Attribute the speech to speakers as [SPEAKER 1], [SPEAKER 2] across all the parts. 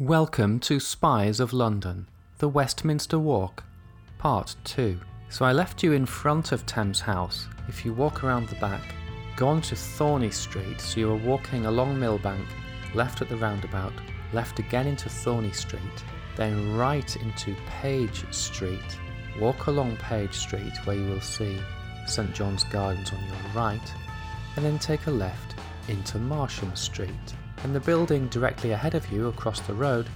[SPEAKER 1] Welcome to Spies of London, the Westminster Walk, Part 2. So I left you in front of Thames House. If you walk around the back, go on to Thorney Street, so you are walking along Millbank, left at the roundabout, left again into Thorney Street, then right into Page Street. Walk along Page Street where you will see St John's Gardens on your right, and then take a left into Marsham Street and the building directly ahead of you across the road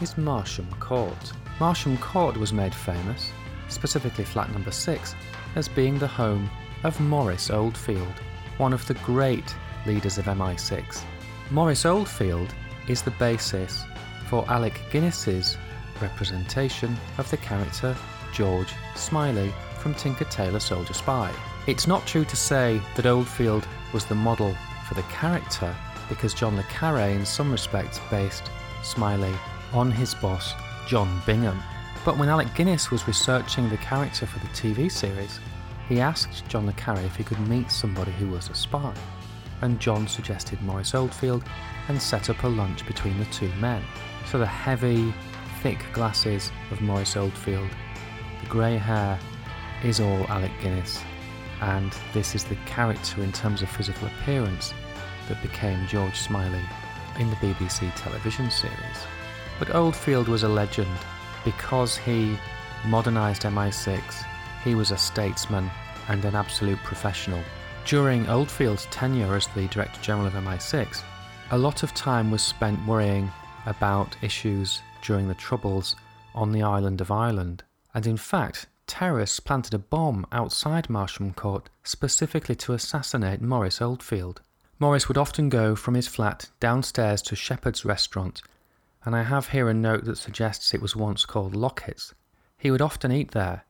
[SPEAKER 1] is Marsham Court. Marsham Court was made famous, specifically flat number 6, as being the home of Maurice Oldfield, one of the great leaders of MI6. Maurice Oldfield is the basis for Alec Guinness's representation of the character George Smiley from Tinker Tailor Soldier Spy. It's not true to say that Oldfield was the model for the character, because John le Carre, in some respects, based Smiley on his boss, John Bingham. But when Alec Guinness was researching the character for the TV series, he asked John le Carre if he could meet somebody who was a spy, and John suggested Maurice Oldfield and set up a lunch between the two men. So the heavy, thick glasses of Maurice Oldfield, the grey hair is all Alec Guinness, and this is the character in terms of physical appearance that became George Smiley in the BBC television series. But Oldfield was a legend because he modernised MI6, he was a statesman and an absolute professional. During Oldfield's tenure as the Director General of MI6, a lot of time was spent worrying about issues during the Troubles on the island of Ireland. And in fact, terrorists planted a bomb outside Marsham Court specifically to assassinate Maurice Oldfield. Maurice would often go from his flat downstairs to Shepherd's restaurant, and I have here a note that suggests it was once called Locket's. He would often eat there,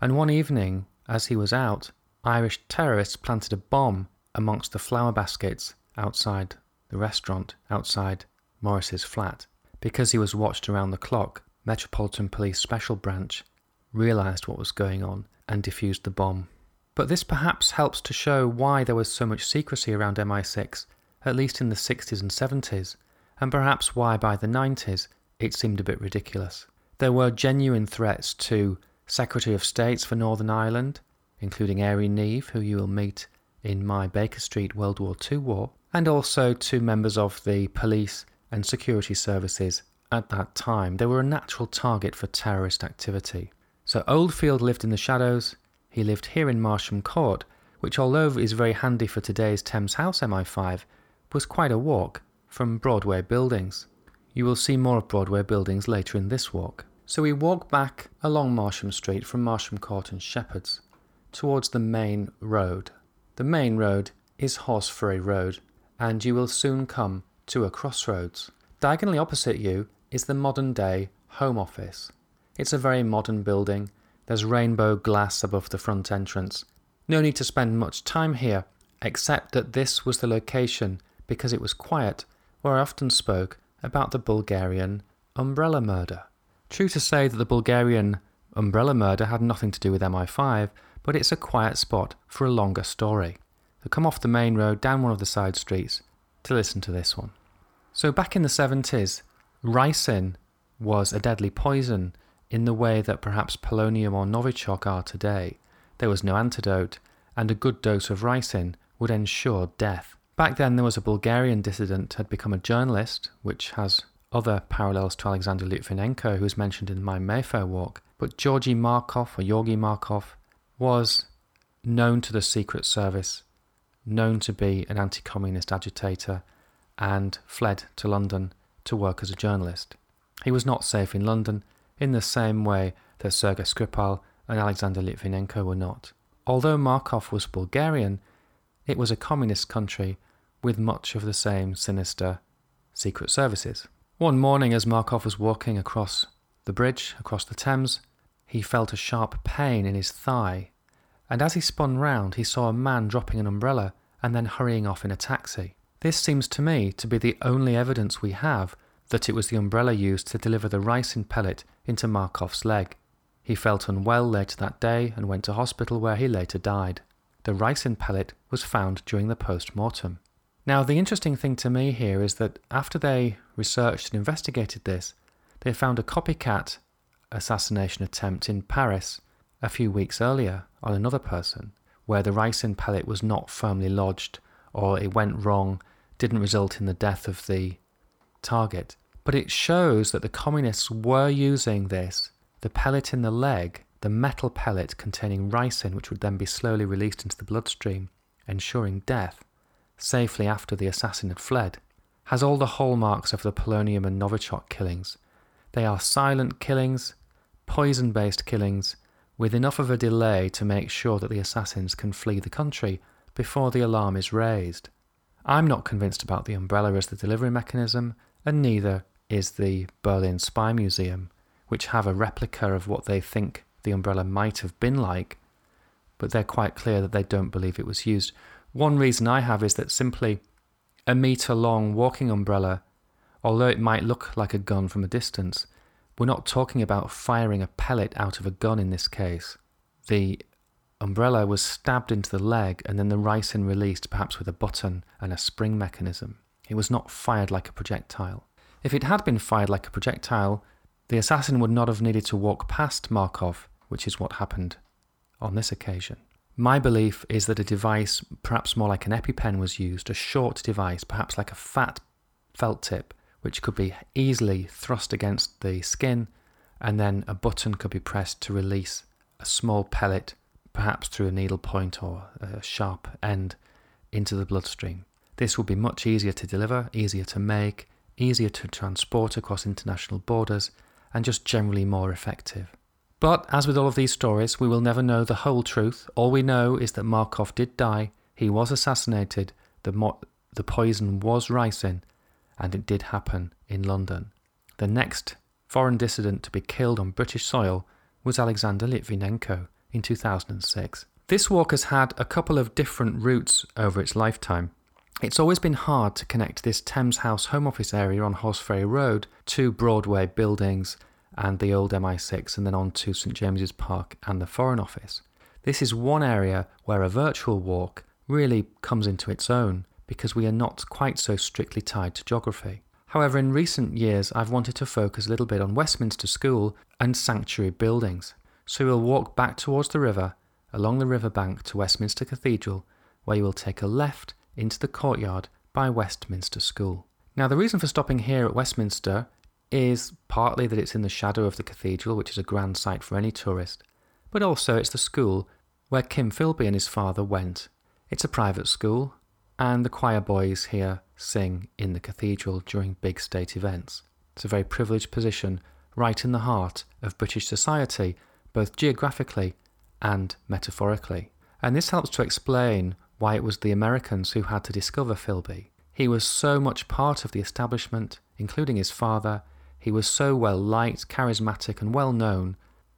[SPEAKER 1] and one evening, as he was out, Irish terrorists planted a bomb amongst the flower baskets outside the restaurant, outside Maurice's flat. Because he was watched around the clock, Metropolitan Police Special Branch realised what was going on and defused the bomb. But this perhaps helps to show why there was so much secrecy around MI6, at least in the 60s and 70s, and perhaps why by the 90s it seemed a bit ridiculous. There were genuine threats to Secretary of States for Northern Ireland, including Airey Neave, who you will meet in my Baker Street World War II war, and also to members of the police and security services at that time. They were a natural target for terrorist activity. So Oldfield lived in the shadows, he lived here in Marsham Court, which, although is very handy for today's Thames House MI5, was quite a walk from Broadway buildings. You will see more of Broadway buildings later in this walk. So we walk back along Marsham Street from Marsham Court and Shepherd's towards the main road. The main road is Horseferry Road, and you will soon come to a crossroads. Diagonally opposite you is the modern day Home Office. It's a very modern building there's rainbow glass above the front entrance. No need to spend much time here, except that this was the location, because it was quiet, where I often spoke about the Bulgarian umbrella murder. True to say that the Bulgarian umbrella murder had nothing to do with MI5, but it's a quiet spot for a longer story. So come off the main road down one of the side streets to listen to this one. So back in the 70s, ricin was a deadly poison in the way that perhaps polonium or novichok are today. There was no antidote, and a good dose of ricin would ensure death. Back then, there was a Bulgarian dissident had become a journalist, which has other parallels to Alexander Litvinenko, who is mentioned in my Mayfair walk. But Georgy Markov, or Georgy Markov, was known to the Secret Service, known to be an anti communist agitator, and fled to London to work as a journalist. He was not safe in London, in the same way that Sergei Skripal and Alexander Litvinenko were not. Although Markov was Bulgarian, it was a communist country with much of the same sinister secret services. One morning, as Markov was walking across the bridge, across the Thames, he felt a sharp pain in his thigh, and as he spun round, he saw a man dropping an umbrella and then hurrying off in a taxi. This seems to me to be the only evidence we have that it was the umbrella used to deliver the ricin pellet into Markov's leg. He felt unwell later that day and went to hospital where he later died. The ricin pellet was found during the post mortem. Now, the interesting thing to me here is that after they researched and investigated this, they found a copycat assassination attempt in Paris a few weeks earlier on another person, where the ricin pellet was not firmly lodged or it went wrong, didn't result in the death of the target. But it shows that the communists were using this, the pellet in the leg, the metal pellet containing ricin, which would then be slowly released into the bloodstream, ensuring death, safely after the assassin had fled, has all the hallmarks of the polonium and Novichok killings. They are silent killings, poison based killings, with enough of a delay to make sure that the assassins can flee the country before the alarm is raised. I'm not convinced about the umbrella as the delivery mechanism, and neither is the Berlin Spy Museum, which have a replica of what they think the umbrella might have been like, but they're quite clear that they don't believe it was used. One reason I have is that simply a metre long walking umbrella, although it might look like a gun from a distance, we're not talking about firing a pellet out of a gun in this case. The umbrella was stabbed into the leg and then the ricin released, perhaps with a button and a spring mechanism. It was not fired like a projectile. If it had been fired like a projectile, the assassin would not have needed to walk past Markov, which is what happened on this occasion. My belief is that a device, perhaps more like an EpiPen, was used, a short device, perhaps like a fat felt tip, which could be easily thrust against the skin, and then a button could be pressed to release a small pellet, perhaps through a needle point or a sharp end, into the bloodstream. This would be much easier to deliver, easier to make, easier to transport across international borders, and just generally more effective. But as with all of these stories, we will never know the whole truth. All we know is that Markov did die, he was assassinated, the, mo- the poison was ricin, and it did happen in London. The next foreign dissident to be killed on British soil was Alexander Litvinenko in 2006. This walk has had a couple of different routes over its lifetime. It's always been hard to connect this Thames House Home Office area on Horseferry Road to Broadway buildings and the old MI6 and then on to St James's Park and the Foreign Office. This is one area where a virtual walk really comes into its own because we are not quite so strictly tied to geography. However, in recent years, I've wanted to focus a little bit on Westminster School and sanctuary buildings. So we'll walk back towards the river, along the riverbank to Westminster Cathedral, where you will take a left into the courtyard by Westminster School. Now, the reason for stopping here at Westminster is partly that it's in the shadow of the cathedral, which is a grand sight for any tourist, but also it's the school where Kim Philby and his father went. It's a private school, and the choir boys here sing in the cathedral during big state events. It's a very privileged position right in the heart of British society, both geographically and metaphorically. And this helps to explain why it was the Americans who had to discover Philby. He was so much part of the establishment, including his father. He was so well liked, charismatic, and well known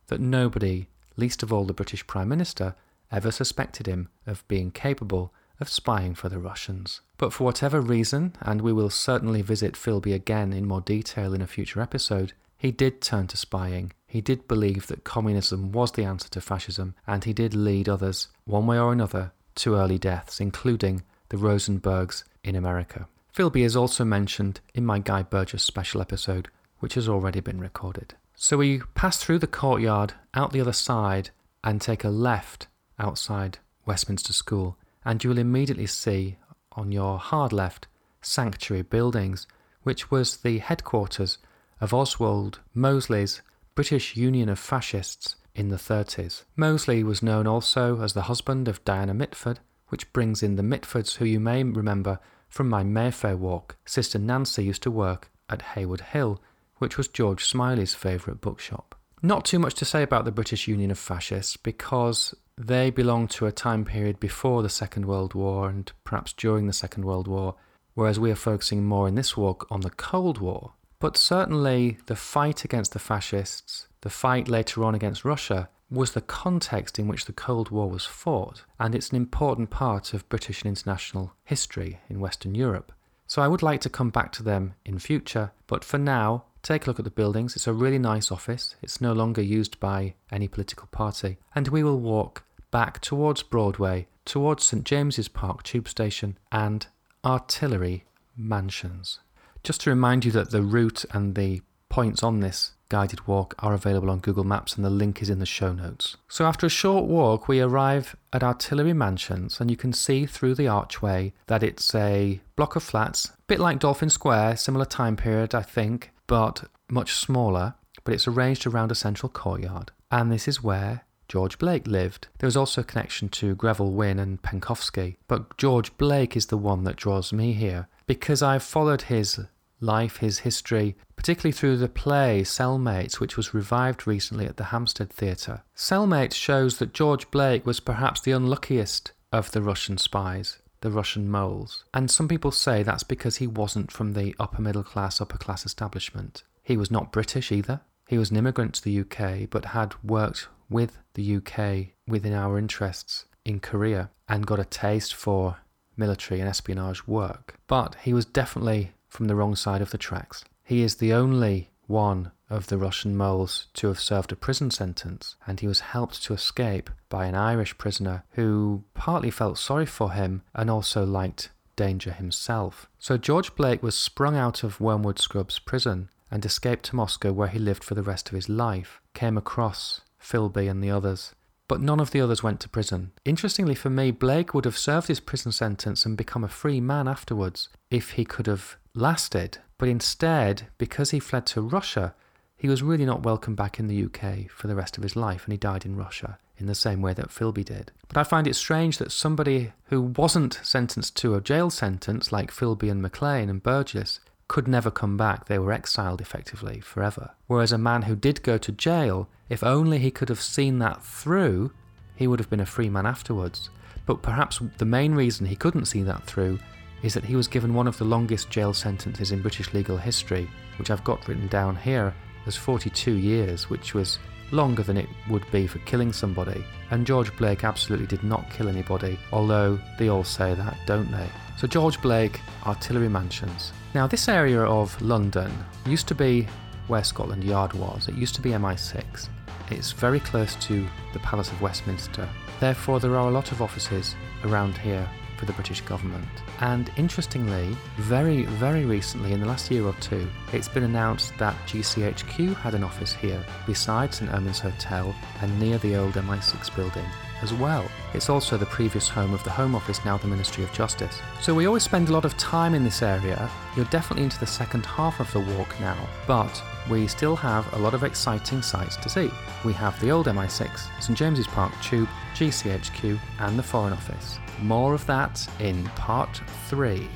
[SPEAKER 1] that nobody, least of all the British Prime Minister, ever suspected him of being capable of spying for the Russians. But for whatever reason, and we will certainly visit Philby again in more detail in a future episode, he did turn to spying. He did believe that communism was the answer to fascism, and he did lead others, one way or another, to early deaths, including the Rosenbergs in America. Philby is also mentioned in my Guy Burgess special episode, which has already been recorded. So we pass through the courtyard, out the other side, and take a left outside Westminster School and you will immediately see on your hard left Sanctuary Buildings, which was the headquarters of Oswald Mosley's British Union of Fascists in the 30s. Mosley was known also as the husband of Diana Mitford, which brings in the Mitfords, who you may remember from my Mayfair walk. Sister Nancy used to work at Heywood Hill, which was George Smiley's favourite bookshop. Not too much to say about the British Union of Fascists because they belong to a time period before the Second World War and perhaps during the Second World War, whereas we are focusing more in this walk on the Cold War. But certainly the fight against the fascists, the fight later on against Russia, was the context in which the Cold War was fought, and it's an important part of British and international history in Western Europe. So I would like to come back to them in future, but for now, take a look at the buildings. It's a really nice office. It's no longer used by any political party, and we will walk back towards Broadway, towards St James's Park tube station, and Artillery Mansions. Just to remind you that the route and the points on this guided walk are available on Google Maps and the link is in the show notes. So after a short walk, we arrive at Artillery Mansions and you can see through the archway that it's a block of flats, a bit like Dolphin Square, similar time period, I think, but much smaller, but it's arranged around a central courtyard. And this is where George Blake lived. There was also a connection to Greville Wynne and Penkovsky, but George Blake is the one that draws me here because I've followed his life, his history, particularly through the play Cellmates, which was revived recently at the Hampstead Theatre. Cellmates shows that George Blake was perhaps the unluckiest of the Russian spies, the Russian moles. And some people say that's because he wasn't from the upper middle class, upper class establishment. He was not British either. He was an immigrant to the UK, but had worked with the UK within our interests in Korea and got a taste for military and espionage work. But he was definitely from the wrong side of the tracks. He is the only one of the Russian moles to have served a prison sentence, and he was helped to escape by an Irish prisoner who partly felt sorry for him and also liked danger himself. So George Blake was sprung out of Wormwood Scrubs prison and escaped to Moscow where he lived for the rest of his life, came across Philby and the others, but none of the others went to prison. Interestingly for me, Blake would have served his prison sentence and become a free man afterwards if he could have lasted. But instead, because he fled to Russia, he was really not welcome back in the UK for the rest of his life and he died in Russia in the same way that Philby did. But I find it strange that somebody who wasn't sentenced to a jail sentence like Philby and Maclean and Burgess could never come back. They were exiled effectively forever. Whereas a man who did go to jail, if only he could have seen that through, he would have been a free man afterwards. But perhaps the main reason he couldn't see that through is that he was given one of the longest jail sentences in British legal history, which I've got written down here as 42 years, which was longer than it would be for killing somebody. And George Blake absolutely did not kill anybody, although they all say that, don't they? So, George Blake, Artillery Mansions. Now, this area of London used to be where Scotland Yard was. It used to be MI6. It's very close to the Palace of Westminster. Therefore, there are a lot of offices around here for the British government. And interestingly, very, very recently, in the last year or two, it's been announced that GCHQ had an office here, beside St Ermin's Hotel and near the old MI6 building as well. It's also the previous home of the Home Office, now the Ministry of Justice. So we always spend a lot of time in this area. You're definitely into the second half of the walk now, but we still have a lot of exciting sights to see. We have the old MI6, St James's Park Tube, GCHQ, and the Foreign Office. More of that in part 3.